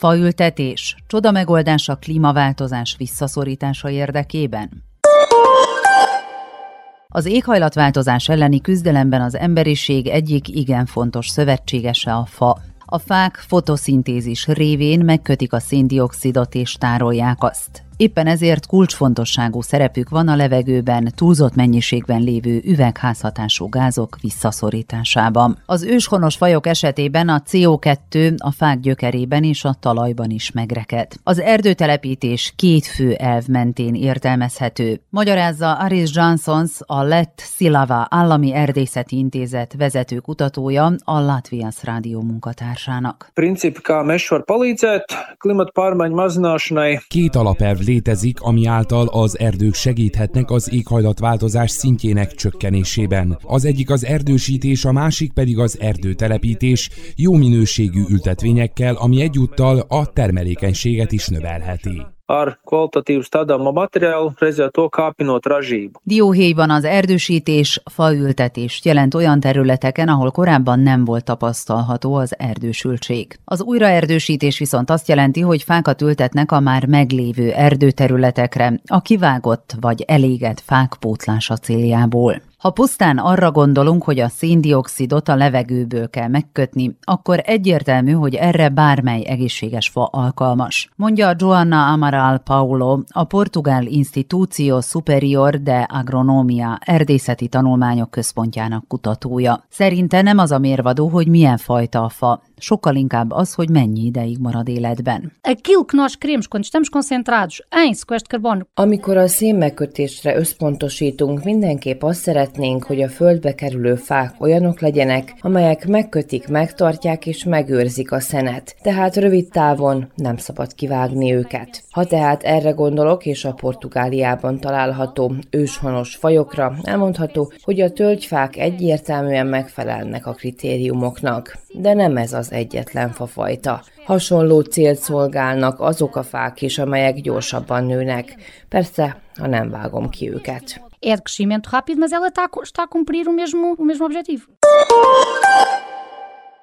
Faültetés, csoda megoldás a klímaváltozás visszaszorítása érdekében? Az éghajlatváltozás elleni küzdelemben az emberiség egyik igen fontos szövetségese a fa. A fák fotoszintézis révén megkötik a széndiokszidot és tárolják azt. Éppen ezért kulcsfontosságú szerepük van a levegőben túlzott mennyiségben lévő üvegházhatású gázok visszaszorításában. Az őshonos fajok esetében a CO2 a fák gyökerében és a talajban is megreked. Az erdőtelepítés két fő elv mentén értelmezhető. Magyarázza Aris Johnsons, a Lett Szilava Állami Erdészeti Intézet vezető kutatója a Latvias Rádió munkatársának. Két alapelv létezik, ami által az erdők segíthetnek az éghajlatváltozás szintjének csökkenésében. Az egyik az erdősítés, a másik pedig az erdőtelepítés jó minőségű ültetvényekkel, ami egyúttal a termelékenységet is növelheti ar kvalitatīvu stādāmo materiālu, reizē to kāpinot ražību. Dióhéjban az erdősítés faültetést jelent olyan területeken, ahol korábban nem volt tapasztalható az erdősültség. Az újraerdősítés viszont azt jelenti, hogy fákat ültetnek a már meglévő erdőterületekre, a kivágott vagy elégett fák pótlása céljából. Ha pusztán arra gondolunk, hogy a széndiokszidot a levegőből kell megkötni, akkor egyértelmű, hogy erre bármely egészséges fa alkalmas. Mondja Joanna Amaral Paulo, a Portugál Institucio Superior de Agronomia erdészeti tanulmányok központjának kutatója. Szerinte nem az a mérvadó, hogy milyen fajta a fa, sokkal inkább az, hogy mennyi ideig marad életben. Aquilo que nós queremos quando estamos concentrados em sequestro de carbono. Amikor a szénmegkötésre összpontosítunk, mindenképp azt szeretnénk, hogy a földbe kerülő fák olyanok legyenek, amelyek megkötik, megtartják és megőrzik a szenet, tehát rövid távon nem szabad kivágni őket. Ha tehát erre gondolok, és a Portugáliában található őshonos fajokra, elmondható, hogy a tölgyfák egyértelműen megfelelnek a kritériumoknak. De nem ez az egyetlen fafajta. Hasonló célt szolgálnak azok a fák is, amelyek gyorsabban nőnek. Persze, ha nem vágom ki őket. É de crescimento rápido, mas ela está, está a cumprir o mesmo, o mesmo objetivo.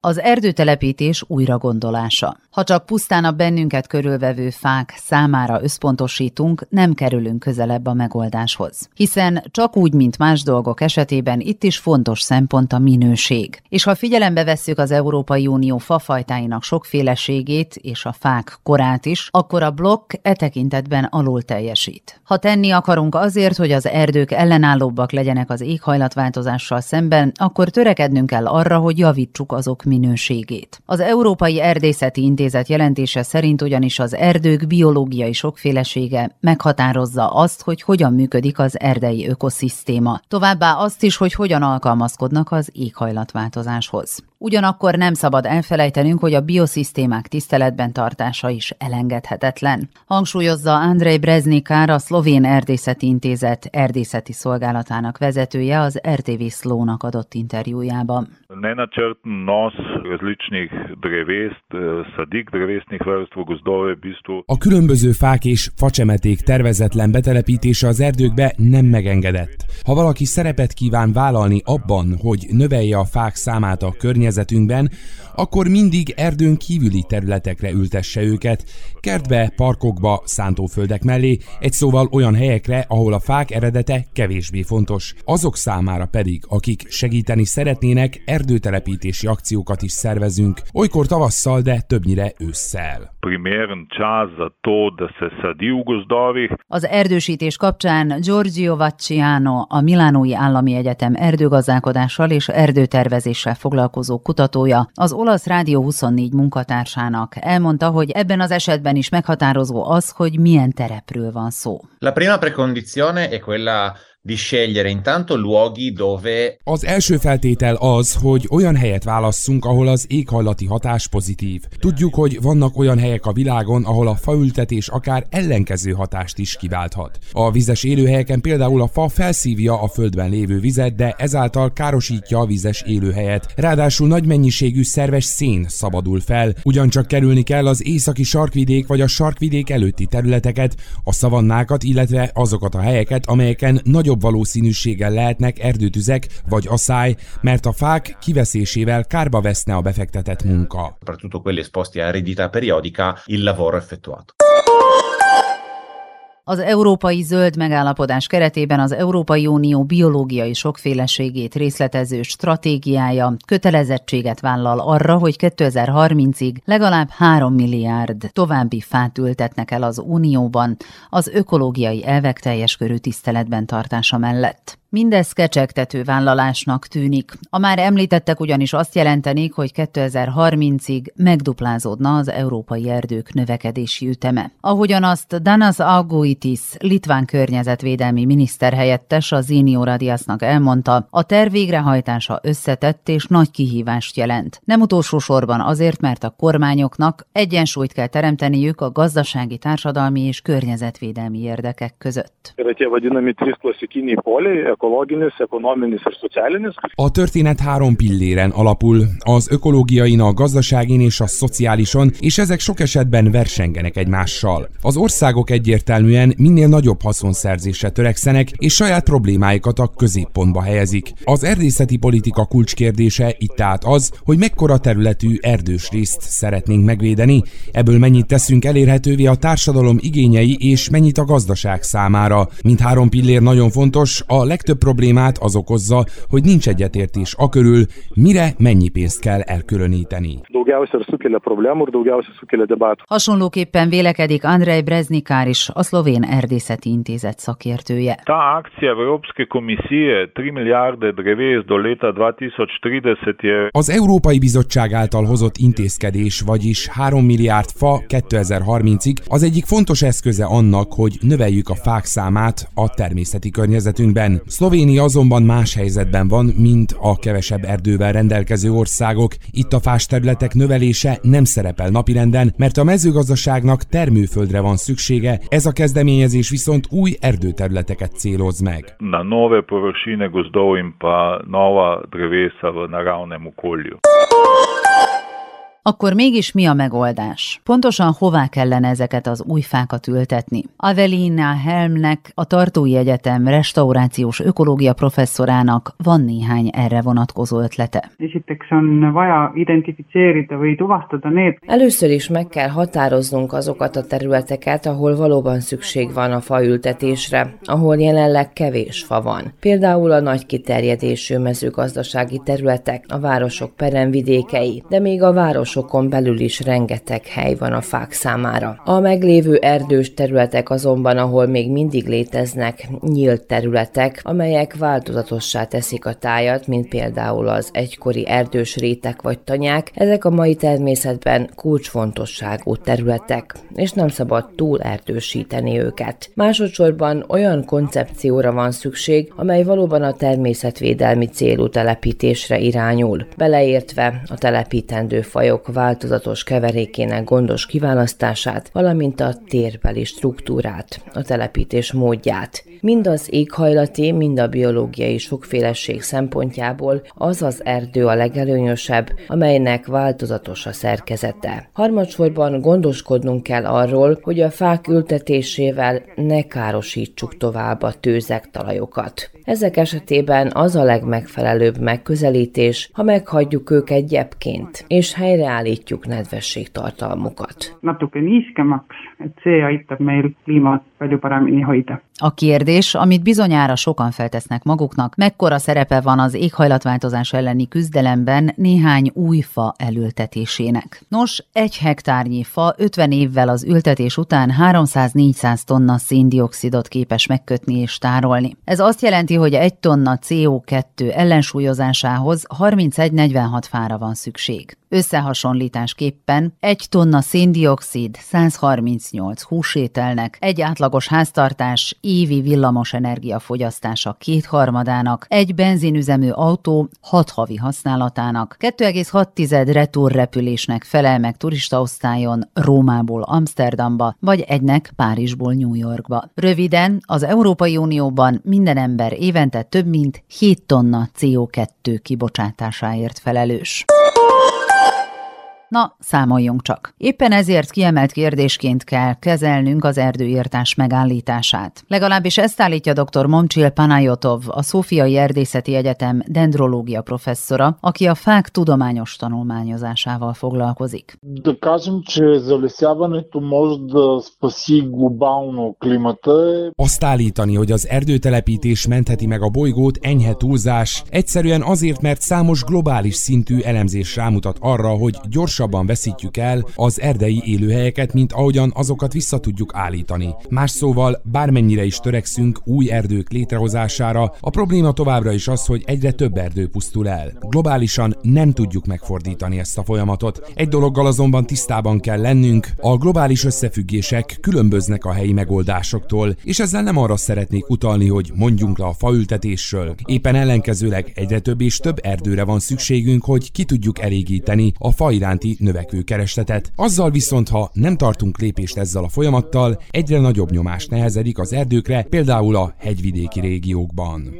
Az erdőtelepítés újragondolása. Ha csak pusztán a bennünket körülvevő fák számára összpontosítunk, nem kerülünk közelebb a megoldáshoz. Hiszen csak úgy, mint más dolgok esetében itt is fontos szempont a minőség. És ha figyelembe vesszük az Európai Unió fafajtáinak sokféleségét és a fák korát is, akkor a blokk e tekintetben alul teljesít. Ha tenni akarunk azért, hogy az erdők ellenállóbbak legyenek az éghajlatváltozással szemben, akkor törekednünk kell arra, hogy javítsuk azok minőségét. Az Európai Erdészeti Intézet jelentése szerint ugyanis az erdők biológiai sokfélesége meghatározza azt, hogy hogyan működik az erdei ökoszisztéma, továbbá azt is, hogy hogyan alkalmazkodnak az éghajlatváltozáshoz. Ugyanakkor nem szabad elfelejtenünk, hogy a bioszisztémák tiszteletben tartása is elengedhetetlen. Hangsúlyozza Andrej Breznikár, a Szlovén Erdészeti Intézet erdészeti szolgálatának vezetője az RTV Szlónak adott interjújában. Nenačrten nos različnih drevest, sadik drevesnih vrst v gozdove bistvu. A különböző fák és facsemeték tervezetlen betelepítése az erdőkbe nem megengedett. Ha valaki szerepet kíván vállalni abban, hogy növelje a fák számát a környezetünkben, akkor mindig erdőn kívüli területekre ültesse őket, kertbe, parkokba, szántóföldek mellé, egy szóval olyan helyekre, ahol a fák eredete kevésbé fontos. Azok számára pedig, akik segíteni szeretnének, erdőtelepítési akciókat is szervezünk, olykor tavasszal, de többnyire ősszel. Az erdősítés kapcsán Giorgio Vacciano, a Milánói Állami Egyetem erdőgazdálkodással és erdőtervezéssel foglalkozó kutatója, az olasz Rádió 24 munkatársának elmondta, hogy ebben az esetben is meghatározó az, hogy milyen terepről van szó. La prima precondizione è quella di scegliere intanto luoghi dove... Az első feltétel az, hogy olyan helyet válasszunk, ahol az éghajlati hatás pozitív. Tudjuk, hogy vannak olyan helyek a világon, ahol a faültetés akár ellenkező hatást is kiválthat. A vizes élőhelyeken például a fa felszívja a földben lévő vizet, de ezáltal károsítja a vizes élőhelyet. Ráadásul nagy mennyiségű szerves szén szabadul fel. Ugyancsak kerülni kell az északi sarkvidék vagy a sarkvidék előtti területeket, a szavannákat, illetve azokat a helyeket, amelyeken nagy nagyobb valószínűséggel lehetnek erdőtüzek vagy asszály, mert a fák kiveszésével kárba veszne a befektetett munka. Soprattutto quelli esposti a eredità periodica, il lavoro effettuato. Az Európai Zöld Megállapodás keretében az Európai Unió biológiai sokféleségét részletező stratégiája kötelezettséget vállal arra, hogy 2030-ig legalább 3 milliárd további fát ültetnek el az Unióban az ökológiai elvek teljes körű tiszteletben tartása mellett. Mindez kecsegtető vállalásnak tűnik. A már említettek ugyanis azt jelentenék, hogy 2030-ig megduplázódna az európai erdők növekedési üteme. Ahogyan azt Danas Auguitis, litván környezetvédelmi miniszterhelyettes a Zinio Radiasnak elmondta, a terv végrehajtása összetett és nagy kihívást jelent. Nem utolsó sorban azért, mert a kormányoknak egyensúlyt kell teremteniük a gazdasági, társadalmi és környezetvédelmi érdekek között ekologinis, ekonominis és szociálinis. A történet három pilléren alapul, az ökológiain, a gazdaságin és a szociálison, és ezek sok esetben versengenek egymással. Az országok egyértelműen minél nagyobb haszonszerzésre törekszenek, és saját problémáikat a középpontba helyezik. Az erdészeti politika kulcskérdése itt tehát az, hogy mekkora területű erdős részt szeretnénk megvédeni, ebből mennyit teszünk elérhetővé a társadalom igényei és mennyit a gazdaság számára. Mint három pillér nagyon fontos, a legtöbb legtöbb problémát az okozza, hogy nincs egyetértés a körül, mire mennyi pénzt kell elkülöníteni. Hasonlóképpen vélekedik Andrej Breznikár is, a Szlovén Erdészeti Intézet szakértője. Ta akcia Európske komisije 3 miliárd dreves do leta 2030 Az Európai Bizottság által hozott intézkedés, vagyis 3 milliárd fa 2030-ig az egyik fontos eszköze annak, hogy növeljük a fák számát a természeti környezetünkben. Szlovénia azonban más helyzetben van, mint a kevesebb erdővel rendelkező országok. Itt a fás területek növelése nem szerepel napirenden, mert a mezőgazdaságnak termőföldre van szüksége, ez a kezdeményezés viszont új erdőterületeket céloz meg. Na nove površine gozdov in pa nova drevesa v naravnem okolju. Akkor mégis mi a megoldás? Pontosan hová kellene ezeket az új fákat ültetni? Avelina Helmnek, a Tartói Egyetem restaurációs ökológia professzorának van néhány erre vonatkozó ötlete. Először is meg kell határoznunk azokat a területeket, ahol valóban szükség van a faültetésre, ahol jelenleg kevés fa van. Például a nagy kiterjedésű mezőgazdasági területek, a városok peremvidékei, de még a városok városokon belül is rengeteg hely van a fák számára. A meglévő erdős területek azonban, ahol még mindig léteznek nyílt területek, amelyek változatossá teszik a tájat, mint például az egykori erdős rétek vagy tanyák, ezek a mai természetben kulcsfontosságú területek, és nem szabad túl erdősíteni őket. Másodszorban olyan koncepcióra van szükség, amely valóban a természetvédelmi célú telepítésre irányul, beleértve a telepítendő fajok változatos keverékének gondos kiválasztását, valamint a térbeli struktúrát, a telepítés módját. Mind az éghajlati, mind a biológiai sokféleség szempontjából az az erdő a legelőnyösebb, amelynek változatos a szerkezete. Harmadsorban gondoskodnunk kell arról, hogy a fák ültetésével ne károsítsuk tovább a tőzek talajokat. Ezek esetében az a legmegfelelőbb megközelítés, ha meghagyjuk őket gyepként, és helyreállítjuk nedvességtartalmukat. Natuke niiskemaks, et see aitab meil kliimat palju paremini hoida. A kérdés, amit bizonyára sokan feltesznek maguknak, mekkora szerepe van az éghajlatváltozás elleni küzdelemben néhány új fa elültetésének. Nos, egy hektárnyi fa 50 évvel az ültetés után 300-400 tonna széndiokszidot képes megkötni és tárolni. Ez azt jelenti, hogy egy tonna CO2 ellensúlyozásához 31-46 fára van szükség. Összehasonlításképpen egy tonna széndiokszid 138 húsételnek, egy átlagos háztartás évi villamos energia fogyasztása kétharmadának, egy benzinüzemű autó hat havi használatának, 2,6 retúrrepülésnek felel meg turistaosztályon Rómából Amsterdamba, vagy egynek Párizsból New Yorkba. Röviden, az Európai Unióban minden ember évente több mint 7 tonna CO2 kibocsátásáért felelős. Na, számoljunk csak. Éppen ezért kiemelt kérdésként kell kezelnünk az erdőírtás megállítását. Legalábbis ezt állítja dr. Momcsil Panajotov, a Szófiai Erdészeti Egyetem dendrológia professzora, aki a fák tudományos tanulmányozásával foglalkozik. Да кажем, че залесяването може да спаси глобално климата. Azt állítani, hogy az erdőtelepítés mentheti meg a bolygót, enyhe túlzás, egyszerűen azért, mert számos globális szintű elemzés rámutat arra, hogy gyors gyorsabban veszítjük el az erdei élőhelyeket, mint ahogyan azokat vissza tudjuk állítani. Más szóval, bármennyire is törekszünk új erdők létrehozására, a probléma továbbra is az, hogy egyre több erdő pusztul el. Globálisan nem tudjuk megfordítani ezt a folyamatot. Egy dologgal azonban tisztában kell lennünk, a globális összefüggések különböznek a helyi megoldásoktól, és ezzel nem arra szeretnék utalni, hogy mondjunk le a faültetésről. Éppen ellenkezőleg egyre több és több erdőre van szükségünk, hogy ki tudjuk elégíteni a fa iránti jelenti növekvő keresletet. Azzal viszont, ha nem tartunk lépést ezzel a folyamattal, egyre nagyobb nyomás nehezedik az erdőkre, például a hegyvidéki régiókban.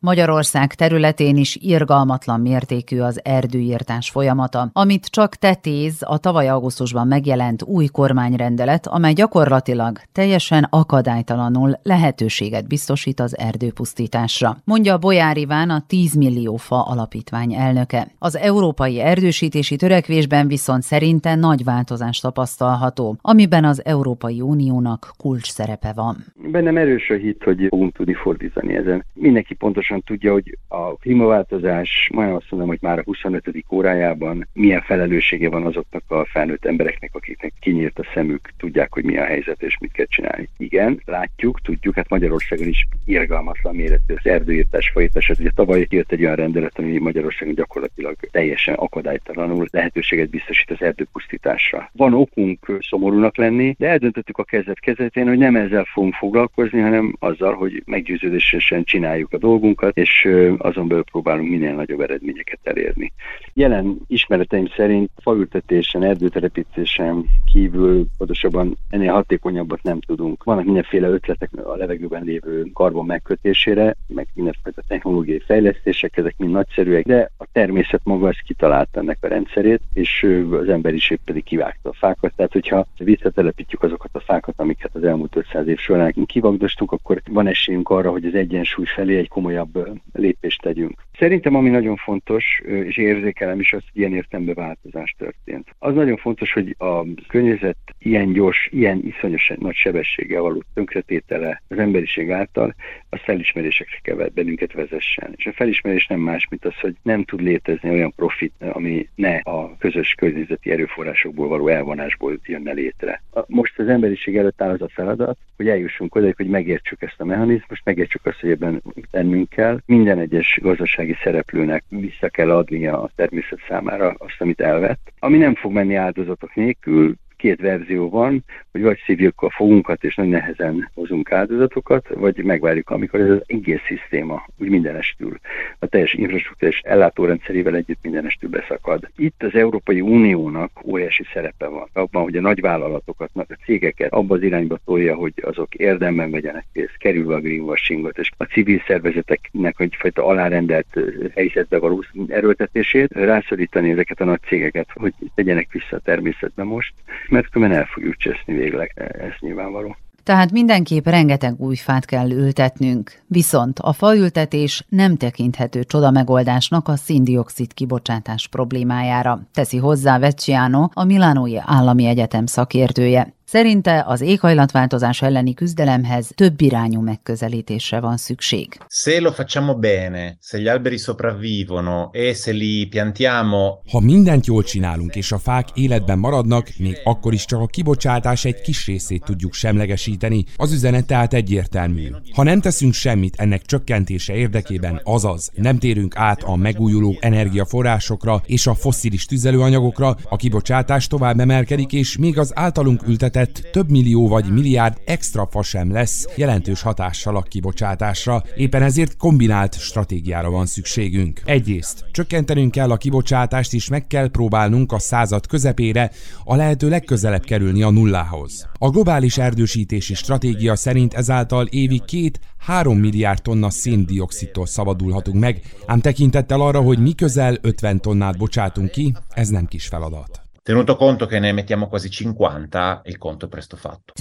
Magyarország területén is irgalmatlan mértékű az erdőírtás folyamata, amit csak tetéz a tavaly augusztusban megjelent új kormányrendelet, amely gyakorlatilag teljesen akadálytalanul lehetőséget biztosít az erdőpusztításra. Mondja Bolyár Iván, a 10 millió fa alapítvány elnöke. Az európai erdősítési törekvésben viszont szerinte nagy változás tapasztalható, amiben az Európai Uniónak kulcs szerepe van. Bennem erős a hit, hogy fogunk tudni fordítani ezen. Mindenki pontos pontosan tudja, hogy a klímaváltozás, majd azt mondom, hogy már a 25. órájában milyen felelőssége van azoknak a felnőtt embereknek, akiknek kinyílt a szemük, tudják, hogy mi a helyzet és mit kell csinálni. Igen, látjuk, tudjuk, hát Magyarországon is irgalmatlan méretű az erdőírtás folytatás. Ugye tavaly jött egy olyan rendelet, ami Magyarországon gyakorlatilag teljesen akadálytalanul lehetőséget biztosít az erdőpusztításra. Van okunk szomorúnak lenni, de eldöntöttük a kezdet kezdetén, hogy nem ezzel fogunk foglalkozni, hanem azzal, hogy meggyőződésen csináljuk a dolgunkat, és azon belül próbálunk minél nagyobb eredményeket elérni. Jelen ismereteim szerint faültetésen, erdőtelepítésen kívül pontosabban ennél hatékonyabbat nem tudunk. Vannak mindenféle ötletek a levegőben lévő karbon megkötésére, meg mindenféle technológiai fejlesztések, ezek mind nagyszerűek, de a természet maga ezt kitalálta ennek a rendszerét, és az emberiség pedig kivágta a fákat. Tehát, hogyha visszatelepítjük azokat a fákat, amiket az elmúlt 500 év során kivagdostunk, akkor van esélyünk arra, hogy az egyensúly felé egy komolyabb lépést tegyünk. Szerintem ami nagyon fontos, és érzékelem is az, hogy ilyen értembe változás történt. Az nagyon fontos, hogy a környezet ilyen gyors, ilyen iszonyos nagy sebességgel való tönkretétele az emberiség által, az felismerésekre kell bennünket vezessen. És a felismerés nem más, mint az, hogy nem tud létezni olyan profit, ami ne a közös környezeti erőforrásokból való elvonásból jönne létre. Most az emberiség előtt áll az a feladat, hogy eljussunk oda, hogy megértsük ezt a mechanizmust, megértsük azt, hogy ebben tennünk kell. Minden egyes gazdasági szereplőnek vissza kell adnia a természet számára azt, amit elvett. Ami nem fog menni áldozatok nélkül, két verzió van, hogy vagy szívjuk a fogunkat, és nagy nehezen hozunk áldozatokat, vagy megvárjuk, amikor ez az egész szisztéma úgy mindenestül, a teljes infrastruktúrás ellátórendszerével együtt mindenestül beszakad. Itt az Európai Uniónak óriási szerepe van abban, hogy a nagyvállalatokat, a cégeket abba az irányba tolja, hogy azok érdemben vegyenek részt, kerülve a greenwashingot, és a civil szervezeteknek egyfajta alárendelt helyzetbe való erőltetését, rászorítani ezeket a nagy cégeket, hogy tegyenek vissza a természetbe most, mert különben el fogjuk cseszni végleg, ez nyilvánvaló. Tehát mindenképp rengeteg új fát kell ültetnünk. Viszont a faültetés nem tekinthető csoda megoldásnak a szindioxid kibocsátás problémájára, teszi hozzá Vecchiano, a Milánói Állami Egyetem szakértője. Szerinte az éghajlatváltozás elleni küzdelemhez több irányú megközelítésre van szükség. Se lo facciamo bene, se gli alberi sopravvivono e se li piantiamo... Ha mindent jól csinálunk és a fák életben maradnak, még akkor is csak a kibocsátás egy kis részét tudjuk semlegesíteni, az üzenet tehát egyértelmű. Ha nem teszünk semmit ennek csökkentése érdekében, azaz nem térünk át a megújuló energiaforrásokra és a fosszilis tüzelőanyagokra, a kibocsátás tovább emelkedik, és még az általunk ültetett bevezetett több millió vagy milliárd extra fa sem lesz jelentős hatással a kibocsátásra, éppen ezért kombinált stratégiára van szükségünk. Egyrészt csökkentenünk kell a kibocsátást, és meg kell próbálnunk a század közepére a lehető legközelebb kerülni a nullához. A globális erdősítési stratégia szerint ezáltal évi két 3 milliárd tonna széndiokszidtól szabadulhatunk meg, ám tekintettel arra, hogy mi közel 50 tonnát bocsátunk ki, ez nem kis feladat. Tenuto conto che ne emettiamo quasi 50, il conto è presto fatto.